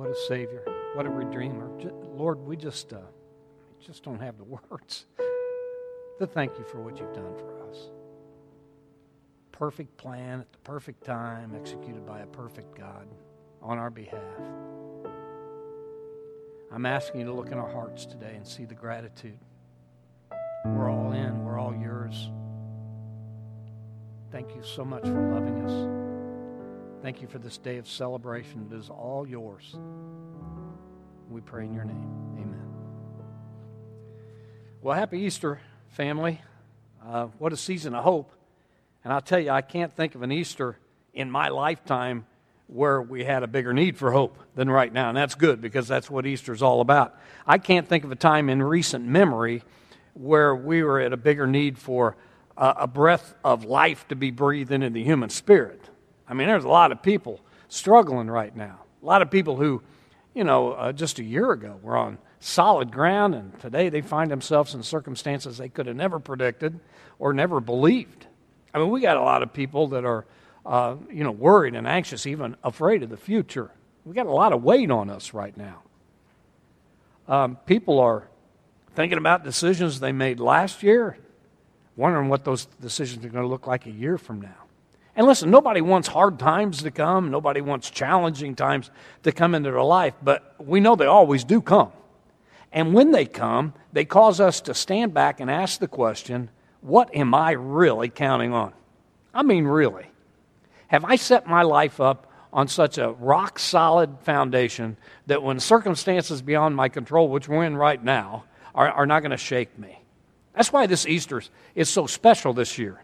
what a Savior, what a Redeemer. Lord, we just, uh, just don't have the words to thank you for what you've done for us. Perfect plan at the perfect time, executed by a perfect God on our behalf. I'm asking you to look in our hearts today and see the gratitude. We're all in, we're all yours. Thank you so much for loving us. Thank you for this day of celebration. It is all yours. We pray in your name. Amen. Well, happy Easter, family. Uh, what a season of hope. And I'll tell you, I can't think of an Easter in my lifetime where we had a bigger need for hope than right now. And that's good because that's what Easter's all about. I can't think of a time in recent memory where we were at a bigger need for uh, a breath of life to be breathed into the human spirit. I mean, there's a lot of people struggling right now. A lot of people who you know, uh, just a year ago were on solid ground, and today they find themselves in circumstances they could have never predicted or never believed. I mean, we got a lot of people that are, uh, you know, worried and anxious, even afraid of the future. We got a lot of weight on us right now. Um, people are thinking about decisions they made last year, wondering what those decisions are going to look like a year from now. And listen, nobody wants hard times to come. Nobody wants challenging times to come into their life, but we know they always do come. And when they come, they cause us to stand back and ask the question what am I really counting on? I mean, really. Have I set my life up on such a rock solid foundation that when circumstances beyond my control, which we're in right now, are, are not going to shake me? That's why this Easter is so special this year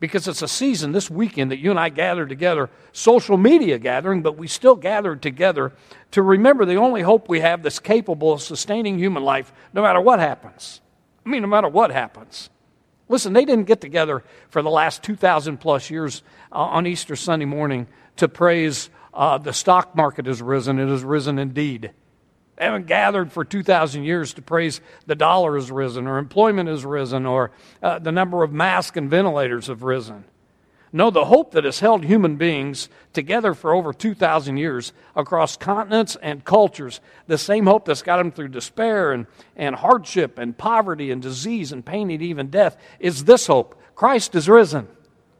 because it's a season this weekend that you and I gathered together, social media gathering, but we still gathered together to remember the only hope we have that's capable of sustaining human life no matter what happens. I mean, no matter what happens. Listen, they didn't get together for the last 2,000 plus years uh, on Easter Sunday morning to praise uh, the stock market has risen. It has risen indeed. They haven't gathered for 2,000 years to praise the dollar has risen, or employment has risen, or uh, the number of masks and ventilators have risen. No, the hope that has held human beings together for over 2,000 years across continents and cultures, the same hope that's got them through despair and, and hardship and poverty and disease and pain and even death, is this hope Christ is risen.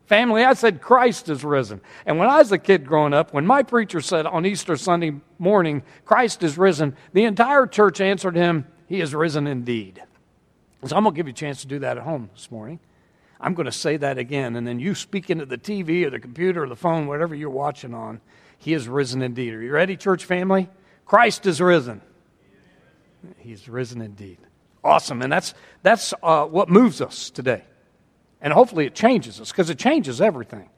Family, I said Christ is risen. And when I was a kid growing up, when my preacher said on Easter Sunday morning, Christ is risen, the entire church answered him, He is risen indeed. So I'm going to give you a chance to do that at home this morning. I'm going to say that again, and then you speak into the TV or the computer or the phone, whatever you're watching on. He is risen indeed. Are you ready, church family? Christ is risen. He's risen indeed. Awesome. And that's, that's uh, what moves us today. And hopefully it changes us because it changes everything.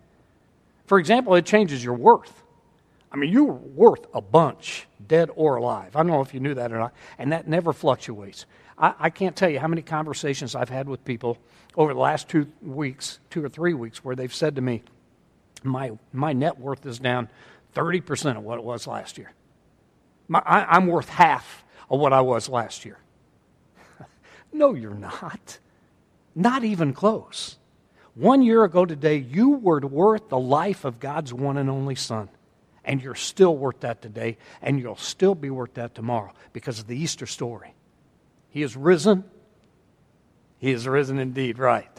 For example, it changes your worth. I mean, you're worth a bunch, dead or alive. I don't know if you knew that or not. And that never fluctuates. I, I, can't tell you how many conversations I've had with people over the last two weeks, two or three weeks, where they've said to me, my, my net worth is down 30% of what it was last year. My, I, I'm worth half of what I was last year. no, you're not. Not even close. One year ago today, you were worth the life of God's one and only Son. And you're still worth that today, and you'll still be worth that tomorrow because of the Easter story. He is risen. He is risen indeed, right.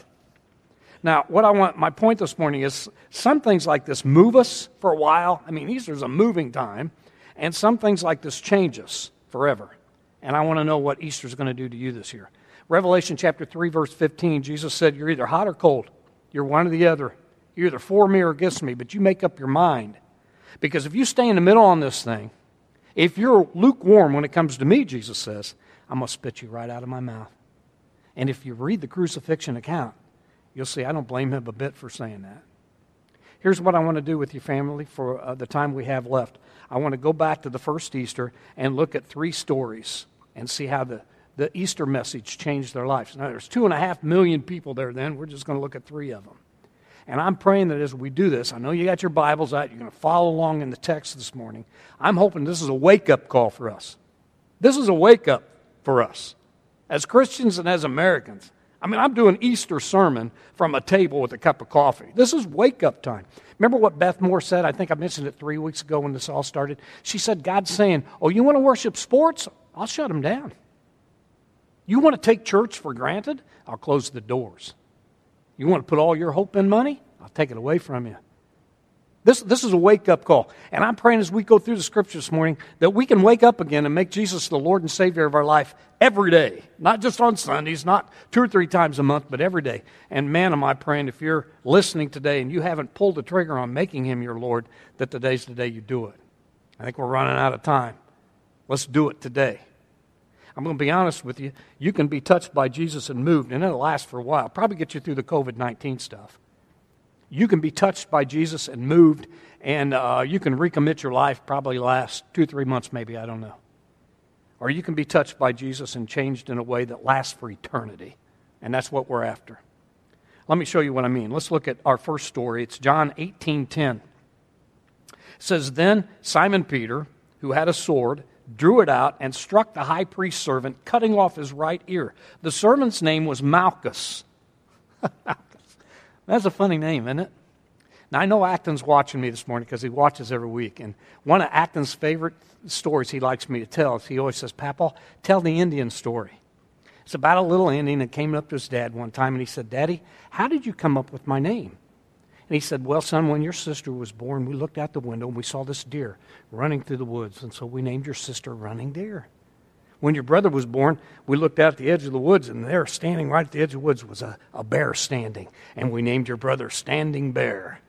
Now, what I want, my point this morning is some things like this move us for a while. I mean, Easter's a moving time, and some things like this change us forever. And I want to know what Easter's going to do to you this year. Revelation chapter 3, verse 15, Jesus said, You're either hot or cold. You're one or the other. You're either for me or against me, but you make up your mind. Because if you stay in the middle on this thing, if you're lukewarm when it comes to me, Jesus says, I'm going to spit you right out of my mouth. And if you read the crucifixion account, you'll see I don't blame him a bit for saying that. Here's what I want to do with your family for uh, the time we have left. I want to go back to the first Easter and look at three stories and see how the the Easter message changed their lives. Now, there's two and a half million people there then. We're just going to look at three of them. And I'm praying that as we do this, I know you got your Bibles out, you're going to follow along in the text this morning. I'm hoping this is a wake up call for us. This is a wake up for us as Christians and as Americans. I mean, I'm doing Easter sermon from a table with a cup of coffee. This is wake up time Remember what Beth Moore said? I think I mentioned it three weeks ago when this all started. She said, God's saying, Oh, you want to worship sports? I'll shut them down. You want to take church for granted? I'll close the doors. You want to put all your hope in money? I'll take it away from you. This, this is a wake up call. And I'm praying as we go through the scripture this morning that we can wake up again and make Jesus the Lord and Savior of our life every day. Not just on Sundays, not two or three times a month, but every day. And man, am I praying if you're listening today and you haven't pulled the trigger on making Him your Lord, that today's the day you do it. I think we're running out of time. Let's do it today. I'm going to be honest with you. You can be touched by Jesus and moved, and it'll last for a while. Probably get you through the COVID 19 stuff you can be touched by Jesus and moved, and uh, you can recommit your life, probably last two, three months, maybe, I don't know. Or you can be touched by Jesus and changed in a way that lasts for eternity. And that's what we're after. Let me show you what I mean. Let's look at our first story. It's John 18:10. It says, Then Simon Peter, who had a sword, drew it out and struck the high priest's servant, cutting off his right ear. The servant's name was Malchus. That's a funny name, isn't it? Now, I know Acton's watching me this morning because he watches every week. And one of Acton's favorite stories he likes me to tell is he always says, Papa, tell the Indian story. It's about a little Indian that came up to his dad one time and he said, Daddy, how did you come up with my name? And he said, Well, son, when your sister was born, we looked out the window and we saw this deer running through the woods. And so we named your sister Running Deer. When your brother was born, we looked out at the edge of the woods, and there, standing right at the edge of the woods, was a, a bear standing. And we named your brother Standing Bear.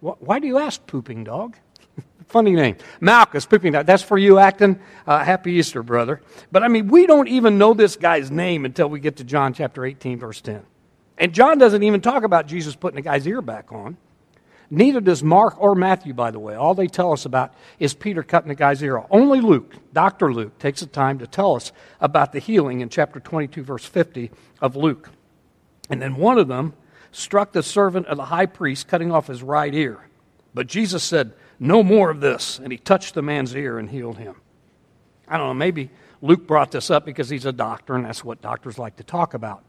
Why do you ask, Pooping Dog? Funny name. Malchus, Pooping Dog. That's for you, Acton. Uh, happy Easter, brother. But I mean, we don't even know this guy's name until we get to John chapter 18, verse 10. And John doesn't even talk about Jesus putting the guy's ear back on. Neither does Mark or Matthew, by the way. All they tell us about is Peter cutting the guy's ear off. Only Luke, Dr. Luke, takes the time to tell us about the healing in chapter 22, verse 50 of Luke. And then one of them struck the servant of the high priest, cutting off his right ear. But Jesus said, No more of this. And he touched the man's ear and healed him. I don't know, maybe Luke brought this up because he's a doctor, and that's what doctors like to talk about.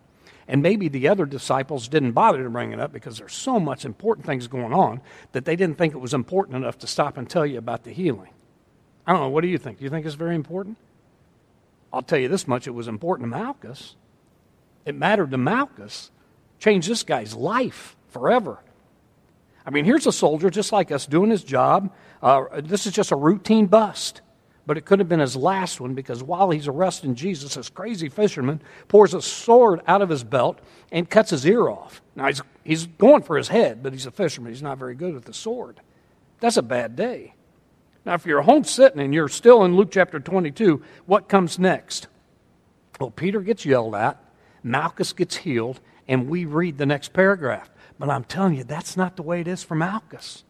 And maybe the other disciples didn't bother to bring it up because there's so much important things going on that they didn't think it was important enough to stop and tell you about the healing. I don't know. What do you think? Do you think it's very important? I'll tell you this much it was important to Malchus. It mattered to Malchus. Changed this guy's life forever. I mean, here's a soldier just like us doing his job. Uh, this is just a routine bust but it could have been his last one because while he's arresting Jesus, this crazy fisherman pours a sword out of his belt and cuts his ear off. Now, he's, he's going for his head, but he's a fisherman. He's not very good with the sword. That's a bad day. Now, if you're home sitting and you're still in Luke chapter 22, what comes next? Well, Peter gets yelled at, Malchus gets healed, and we read the next paragraph. But I'm telling you, that's not the way it is for Malchus.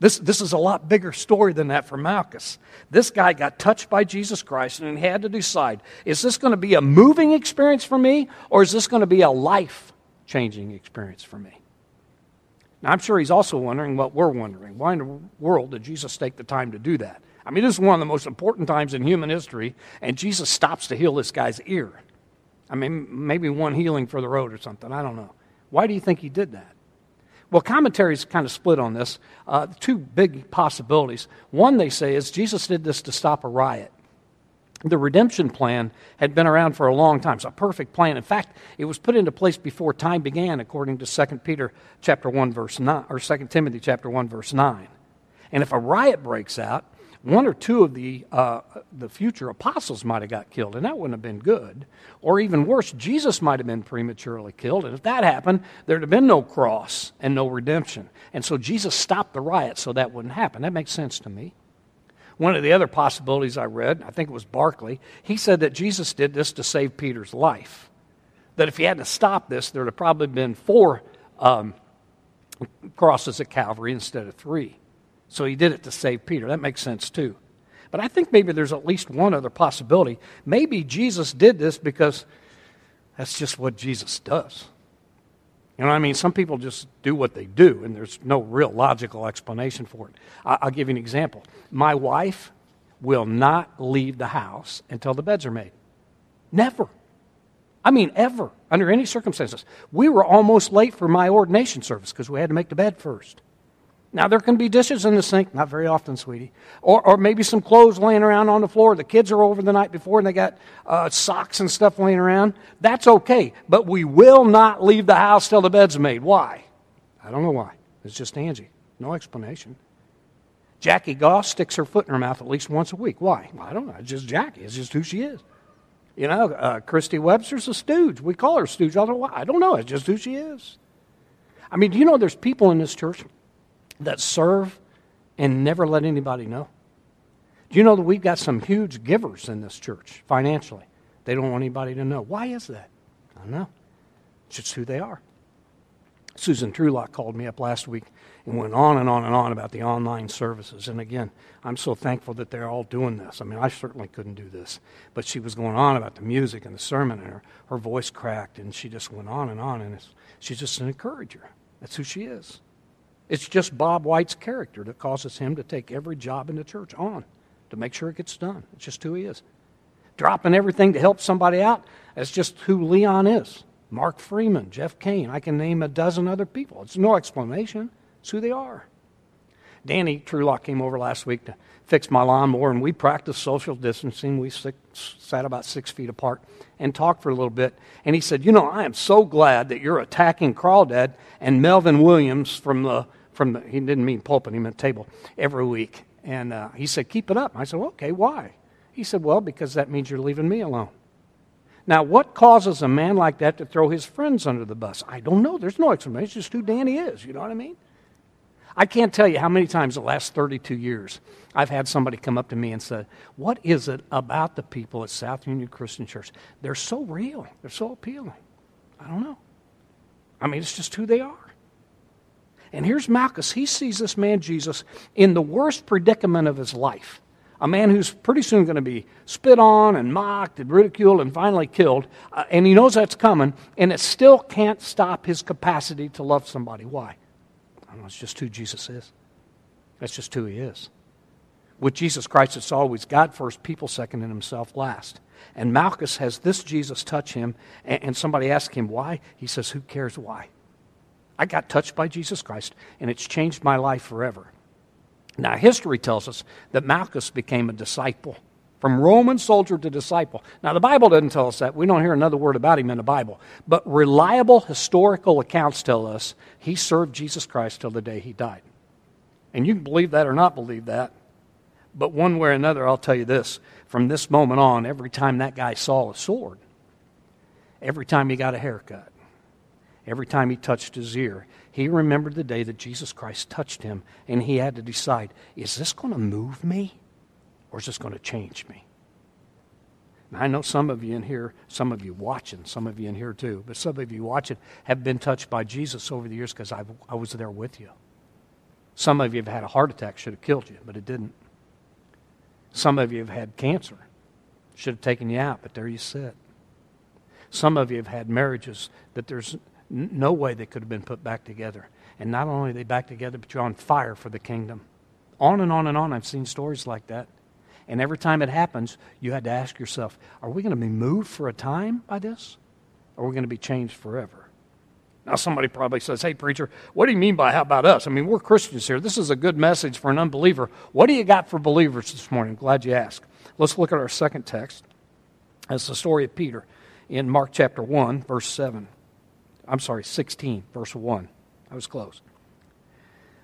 This, this is a lot bigger story than that for Malchus. This guy got touched by Jesus Christ and he had to decide is this going to be a moving experience for me or is this going to be a life changing experience for me? Now, I'm sure he's also wondering what we're wondering. Why in the world did Jesus take the time to do that? I mean, this is one of the most important times in human history, and Jesus stops to heal this guy's ear. I mean, maybe one healing for the road or something. I don't know. Why do you think he did that? Well, commentaries kind of split on this. Uh, two big possibilities. One, they say, is Jesus did this to stop a riot. The redemption plan had been around for a long time. It's a perfect plan. In fact, it was put into place before time began, according to 2 Peter chapter 1, verse 9, or 2 Timothy chapter 1, verse 9. And if a riot breaks out, one or two of the, uh, the future apostles might have got killed, and that wouldn't have been good. Or even worse, Jesus might have been prematurely killed, and if that happened, there'd have been no cross and no redemption. And so Jesus stopped the riot so that wouldn't happen. That makes sense to me. One of the other possibilities I read, I think it was Barclay, he said that Jesus did this to save Peter's life. That if he hadn't stopped this, there'd have probably been four um, crosses at Calvary instead of three. So he did it to save Peter. That makes sense too. But I think maybe there's at least one other possibility. Maybe Jesus did this because that's just what Jesus does. You know what I mean? Some people just do what they do, and there's no real logical explanation for it. I'll give you an example. My wife will not leave the house until the beds are made. Never. I mean, ever, under any circumstances. We were almost late for my ordination service because we had to make the bed first. Now, there can be dishes in the sink, not very often, sweetie. Or, or maybe some clothes laying around on the floor. The kids are over the night before and they got uh, socks and stuff laying around. That's okay. But we will not leave the house till the bed's made. Why? I don't know why. It's just Angie. No explanation. Jackie Goss sticks her foot in her mouth at least once a week. Why? I don't know. It's just Jackie. It's just who she is. You know, uh, Christy Webster's a stooge. We call her stooge. I don't know why. I don't know. It's just who she is. I mean, do you know there's people in this church that serve and never let anybody know? Do you know that we've got some huge givers in this church financially? They don't want anybody to know. Why is that? I don't know. It's just who they are. Susan Trulock called me up last week and went on and on and on about the online services. And again, I'm so thankful that they're all doing this. I mean, I certainly couldn't do this. But she was going on about the music and the sermon, and her, her voice cracked, and she just went on and on. And she's just an encourager. That's who she is. It's just Bob White's character that causes him to take every job in the church on to make sure it gets done. It's just who he is. Dropping everything to help somebody out, that's just who Leon is. Mark Freeman, Jeff Kane, I can name a dozen other people. It's no explanation. It's who they are. Danny Trulock came over last week to fix my lawnmower, and we practiced social distancing. We six, sat about six feet apart and talked for a little bit. And he said, You know, I am so glad that you're attacking Crawdad and Melvin Williams from the, from the, he didn't mean pulpit, he meant table, every week. And uh, he said, Keep it up. I said, well, Okay, why? He said, Well, because that means you're leaving me alone. Now, what causes a man like that to throw his friends under the bus? I don't know. There's no explanation. It's just who Danny is. You know what I mean? I can't tell you how many times the last 32 years I've had somebody come up to me and say, What is it about the people at South Union Christian Church? They're so real, they're so appealing. I don't know. I mean, it's just who they are. And here's Malchus. He sees this man, Jesus, in the worst predicament of his life. A man who's pretty soon going to be spit on and mocked and ridiculed and finally killed. Uh, and he knows that's coming, and it still can't stop his capacity to love somebody. Why? It's just who Jesus is. That's just who he is. With Jesus Christ, it's always God first, people second, and himself last. And Malchus has this Jesus touch him, and somebody asks him why. He says, Who cares why? I got touched by Jesus Christ, and it's changed my life forever. Now, history tells us that Malchus became a disciple from Roman soldier to disciple. Now, the Bible doesn't tell us that. We don't hear another word about him in the Bible. But reliable historical accounts tell us he served Jesus Christ till the day he died. And you can believe that or not believe that. But one way or another, I'll tell you this from this moment on, every time that guy saw a sword, every time he got a haircut, every time he touched his ear, he remembered the day that Jesus Christ touched him, and he had to decide is this going to move me? Or is this going to change me? Now, I know some of you in here, some of you watching, some of you in here too, but some of you watching have been touched by Jesus over the years because I was there with you. Some of you have had a heart attack, should have killed you, but it didn't. Some of you have had cancer, should have taken you out, but there you sit. Some of you have had marriages that there's no way they could have been put back together. And not only are they back together, but you're on fire for the kingdom. On and on and on. I've seen stories like that. And every time it happens, you had to ask yourself, are we going to be moved for a time by this? Or are we going to be changed forever? Now, somebody probably says, Hey, preacher, what do you mean by how about us? I mean, we're Christians here. This is a good message for an unbeliever. What do you got for believers this morning? glad you asked. Let's look at our second text. That's the story of Peter in Mark chapter 1, verse 7. I'm sorry, 16, verse 1. I was close.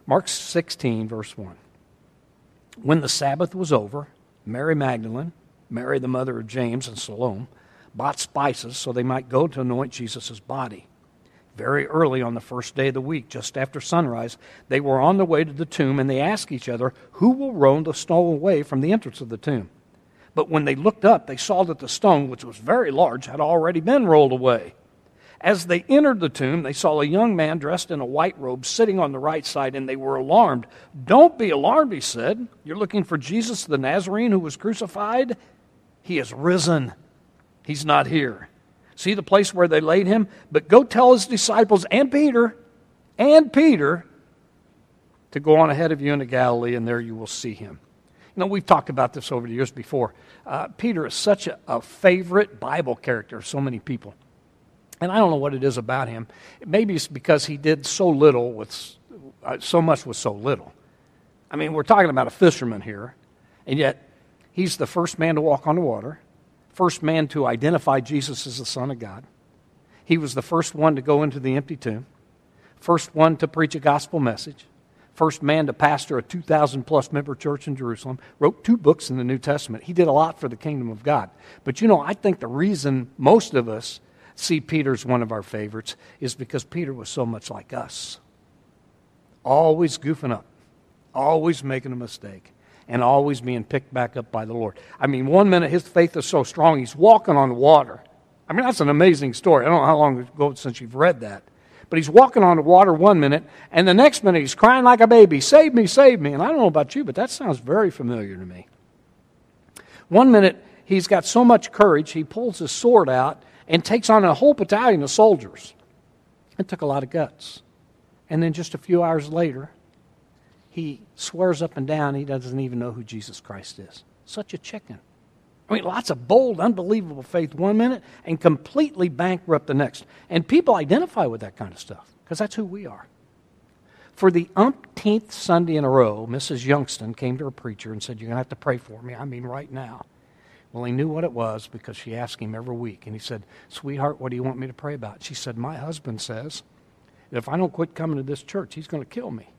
Mark 16, verse 1. When the Sabbath was over, Mary Magdalene, Mary the mother of James and Salome, bought spices so they might go to anoint Jesus' body. Very early on the first day of the week, just after sunrise, they were on the way to the tomb and they asked each other, Who will roll the stone away from the entrance of the tomb? But when they looked up, they saw that the stone, which was very large, had already been rolled away. As they entered the tomb, they saw a young man dressed in a white robe sitting on the right side, and they were alarmed. Don't be alarmed, he said. You're looking for Jesus the Nazarene who was crucified? He is risen. He's not here. See the place where they laid him? But go tell his disciples and Peter, and Peter, to go on ahead of you into Galilee, and there you will see him. You know, we've talked about this over the years before. Uh, Peter is such a, a favorite Bible character of so many people. And I don't know what it is about him. Maybe it's because he did so little with, uh, so much with so little. I mean, we're talking about a fisherman here, and yet he's the first man to walk on the water, first man to identify Jesus as the Son of God. He was the first one to go into the empty tomb, first one to preach a gospel message, first man to pastor a 2,000 plus member church in Jerusalem, wrote two books in the New Testament. He did a lot for the kingdom of God. But you know, I think the reason most of us see Peter's one of our favorites is because Peter was so much like us. Always goofing up, always making a mistake, and always being picked back up by the Lord. I mean, one minute his faith is so strong, he's walking on water. I mean, that's an amazing story. I don't know how long ago since you've read that. But he's walking on the water one minute, and the next minute he's crying like a baby, Save me, save me. And I don't know about you, but that sounds very familiar to me. One minute he's got so much courage, he pulls his sword out and takes on a whole battalion of soldiers. It took a lot of guts. And then just a few hours later, he swears up and down he doesn't even know who Jesus Christ is. Such a chicken. I mean, lots of bold, unbelievable faith one minute and completely bankrupt the next. And people identify with that kind of stuff because that's who we are. For the umpteenth Sunday in a row, Mrs. Youngston came to her preacher and said, You're going to have to pray for me. I mean, right now. Well, he knew what it was because she asked him every week. And he said, Sweetheart, what do you want me to pray about? She said, My husband says that if I don't quit coming to this church, he's going to kill me.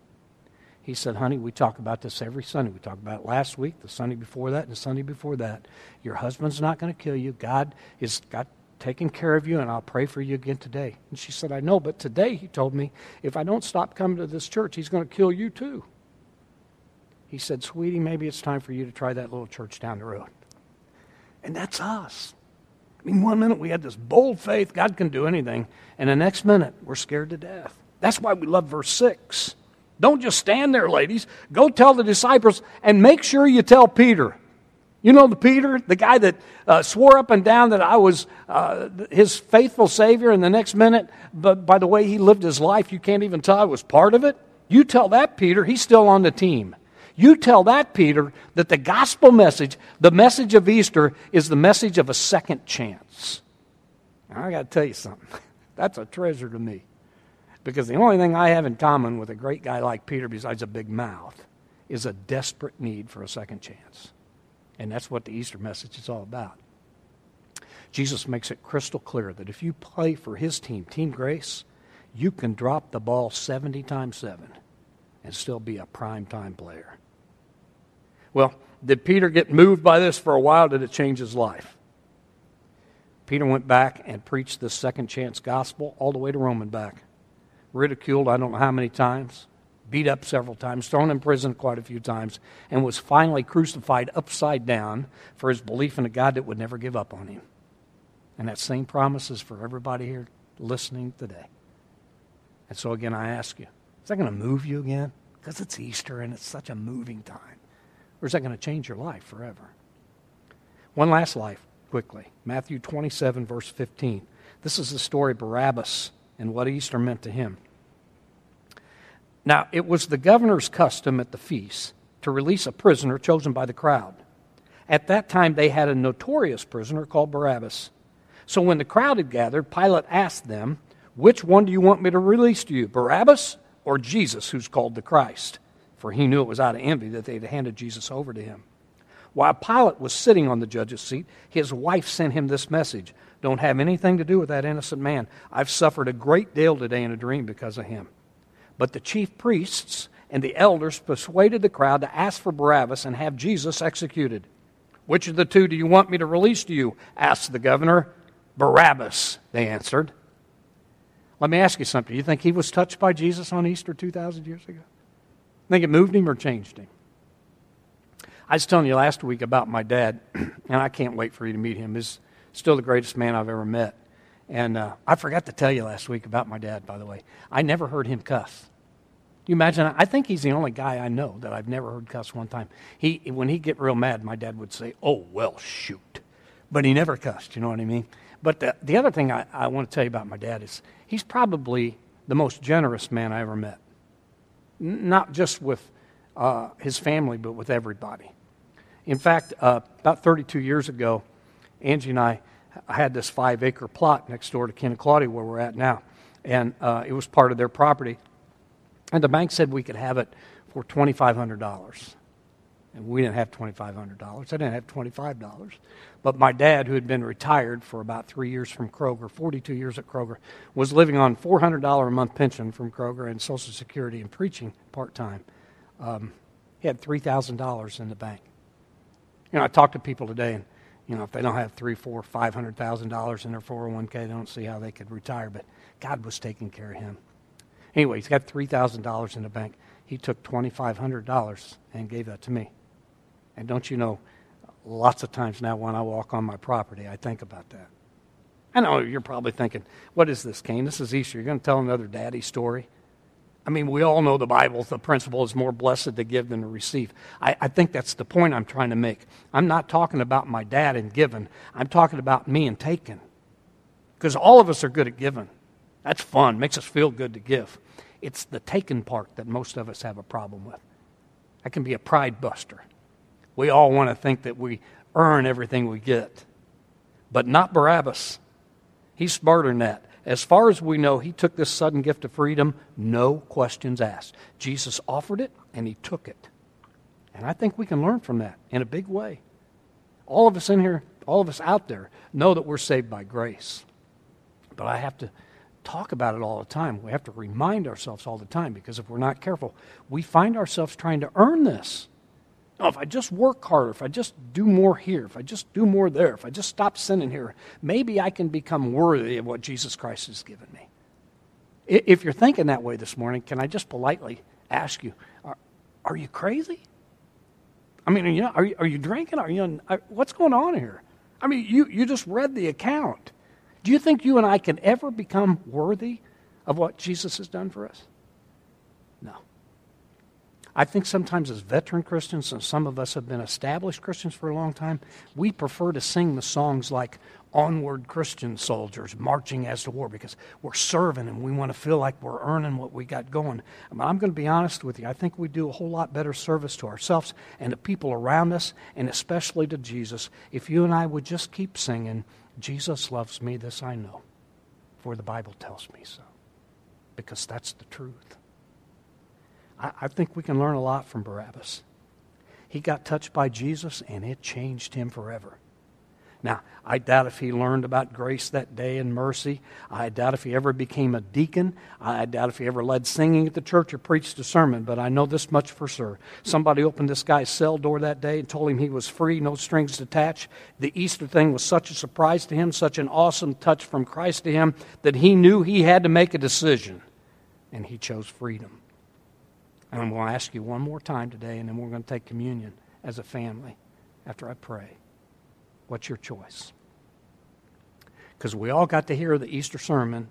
He said, Honey, we talk about this every Sunday. We talked about it last week, the Sunday before that, and the Sunday before that. Your husband's not going to kill you. God is got taking care of you, and I'll pray for you again today. And she said, I know, but today he told me if I don't stop coming to this church, he's going to kill you too. He said, Sweetie, maybe it's time for you to try that little church down the road. And that's us. I mean, one minute we had this bold faith, God can do anything, and the next minute we're scared to death. That's why we love verse 6. Don't just stand there, ladies. Go tell the disciples and make sure you tell Peter. You know the Peter, the guy that uh, swore up and down that I was uh, his faithful Savior, and the next minute, but by the way he lived his life, you can't even tell I was part of it. You tell that Peter, he's still on the team. You tell that Peter that the gospel message, the message of Easter, is the message of a second chance. Now, I got to tell you something. That's a treasure to me. Because the only thing I have in common with a great guy like Peter, besides a big mouth, is a desperate need for a second chance. And that's what the Easter message is all about. Jesus makes it crystal clear that if you play for his team, Team Grace, you can drop the ball 70 times 7 and still be a prime time player. Well, did Peter get moved by this for a while? Did it change his life? Peter went back and preached the second chance gospel all the way to Rome and back ridiculed I don't know how many times, beat up several times, thrown in prison quite a few times, and was finally crucified upside down for his belief in a God that would never give up on him. And that same promise is for everybody here listening today. And so, again, I ask you, is that going to move you again? Because it's Easter and it's such a moving time. Or is that going to change your life forever? One last life, quickly. Matthew 27, verse 15. This is the story of Barabbas and what Easter meant to him. Now, it was the governor's custom at the feast to release a prisoner chosen by the crowd. At that time, they had a notorious prisoner called Barabbas. So when the crowd had gathered, Pilate asked them, Which one do you want me to release to you, Barabbas or Jesus, who's called the Christ? For he knew it was out of envy that they had handed Jesus over to him. While Pilate was sitting on the judge's seat, his wife sent him this message Don't have anything to do with that innocent man. I've suffered a great deal today in a dream because of him. But the chief priests and the elders persuaded the crowd to ask for Barabbas and have Jesus executed. Which of the two do you want me to release to you? asked the governor. Barabbas, they answered. Let me ask you something. Do You think he was touched by Jesus on Easter 2,000 years ago? Think it moved him or changed him? I was telling you last week about my dad, and I can't wait for you to meet him. He's still the greatest man I've ever met. And uh, I forgot to tell you last week about my dad, by the way. I never heard him cuss. You imagine? I think he's the only guy I know that I've never heard cuss one time. He, when he'd get real mad, my dad would say, "Oh well, shoot," but he never cussed. You know what I mean? But the, the other thing I, I want to tell you about my dad is he's probably the most generous man I ever met. Not just with uh, his family, but with everybody. In fact, uh, about 32 years ago, Angie and I had this five acre plot next door to Ken and Claudia, where we're at now. And uh, it was part of their property. And the bank said we could have it for $2,500. And we didn't have $2,500. I didn't have $25. But my dad, who had been retired for about three years from Kroger, 42 years at Kroger, was living on $400 a month pension from Kroger and Social Security and preaching part time. Um, he had $3,000 in the bank. You know, I talk to people today, and you know, if they don't have three, four, five hundred thousand dollars in their 401k, they don't see how they could retire. But God was taking care of him. Anyway, he's got three thousand dollars in the bank. He took twenty five hundred dollars and gave that to me. And don't you know, lots of times now when I walk on my property, I think about that. I know you're probably thinking, what is this, Kane? This is Easter. You're going to tell another daddy story? I mean, we all know the Bible, the principle is more blessed to give than to receive. I, I, think that's the point I'm trying to make. I'm not talking about my dad and giving, I'm talking about me and taking. Because all of us are good at giving. That's fun, makes us feel good to give. It's the taking part that most of us have a problem with. That can be a pride buster. We all want to think that we earn everything we get. But not Barabbas. He's smarter than that. As far as we know, he took this sudden gift of freedom, no questions asked. Jesus offered it, and he took it. And I think we can learn from that in a big way. All of us in here, all of us out there, know that we're saved by grace. But I have to talk about it all the time. We have to remind ourselves all the time because if we're not careful, we find ourselves trying to earn this. Oh, if I just work harder, if I just do more here, if I just do more there, if I just stop sinning here, maybe I can become worthy of what Jesus Christ has given me. If you're thinking that way this morning, can I just politely ask you, are, are you crazy? I mean, you are, you, are you drinking? Are you, what's going on here? I mean, you, you just read the account. Do you think you and I can ever become worthy of what Jesus has done for us? No. I think sometimes as veteran Christians, and some of us have been established Christians for a long time, we prefer to sing the songs like Onward Christian Soldiers marching as to war because we're serving and we want to feel like we're earning what we got going. But I'm going to be honest with you. I think we do a whole lot better service to ourselves and the people around us, and especially to Jesus, if you and I would just keep singing, Jesus loves me, this I know, for the Bible tells me so, because that's the truth. I, I think we can learn a lot from Barabbas. He got touched by Jesus, and it changed him forever. Now, I doubt if he learned about grace that day and mercy. I doubt if he ever became a deacon. I doubt if he ever led singing at the church or preached a sermon, but I know this much for sure. Somebody opened this guy's cell door that day and told him he was free, no strings attached. The Easter thing was such a surprise to him, such an awesome touch from Christ to him, that he knew he had to make a decision, and he chose freedom. And I'm going to ask you one more time today, and then we're going to take communion as a family after I pray. What's your choice? Because we all got to hear the Easter sermon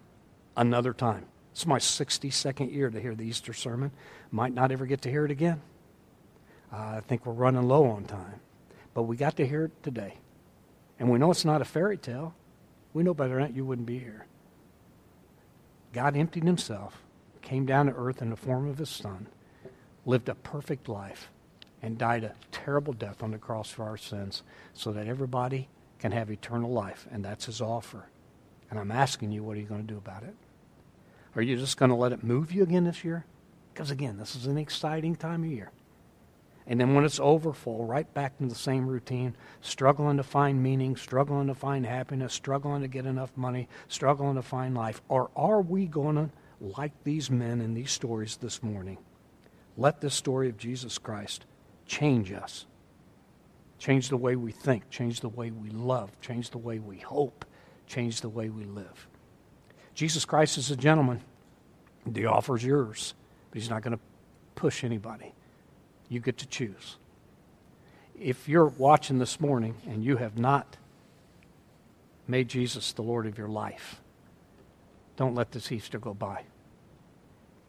another time. It's my 62nd year to hear the Easter sermon. Might not ever get to hear it again. Uh, I think we're running low on time. But we got to hear it today. And we know it's not a fairy tale. We know better than that you wouldn't be here. God emptied himself, came down to earth in the form of his son, lived a perfect life, and died a terrible death on the cross for our sins so that everybody can have eternal life. And that's his offer. And I'm asking you, what are you going to do about it? Are you just going to let it move you again this year? Because again, this is an exciting time of year. And then when it's over, fall right back into the same routine, struggling to find meaning, struggling to find happiness, struggling to get enough money, struggling to find life. Or are we going to, like these men in these stories this morning, let this story of Jesus Christ change us. Change the way we think, change the way we love, change the way we hope, change the way we live. Jesus Christ is a gentleman. The offer is yours, but he's not going to push anybody. You get to choose. If you're watching this morning and you have not made Jesus the Lord of your life, don't let this Easter go by.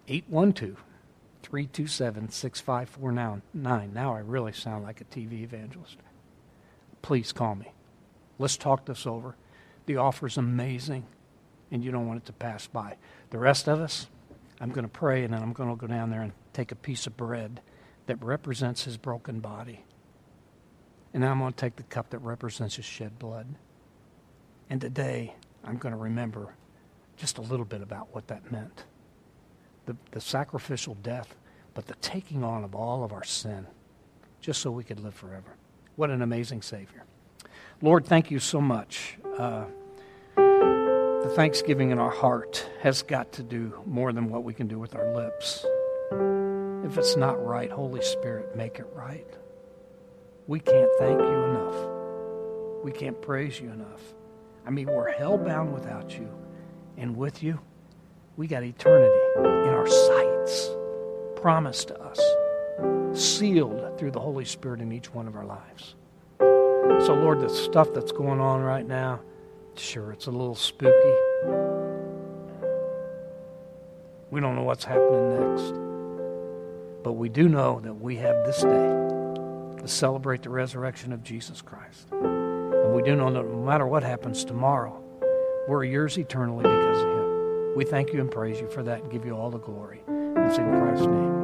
812 327 6549. Now I really sound like a TV evangelist. Please call me. Let's talk this over. The offer is amazing, and you don't want it to pass by. The rest of us, I'm going to pray, and then I'm going to go down there and take a piece of bread that represents his broken body. And I'm going to take the cup that represents his shed blood. And today, I'm going to remember just a little bit about what that meant. the, the sacrificial death, but the taking on of all of our sin, just so we could live forever. What an amazing Savior. Lord, thank you so much. Uh, the thanksgiving in our heart has got to do more than what we can do with our lips. If it's not right, Holy Spirit, make it right. We can't thank you enough. We can't praise you enough. I mean, we're hell-bound without you. And with you, we got eternity in our sights, promised to us, sealed through the Holy Spirit in each one of our lives. So, Lord, the stuff that's going on right now, sure, it's a little spooky. We don't know what's happening next. But we do know that we have this day to celebrate the resurrection of Jesus Christ. And we do know that no matter what happens tomorrow, we're yours eternally because of him. We thank you and praise you for that and give you all the glory. It's in Christ's name.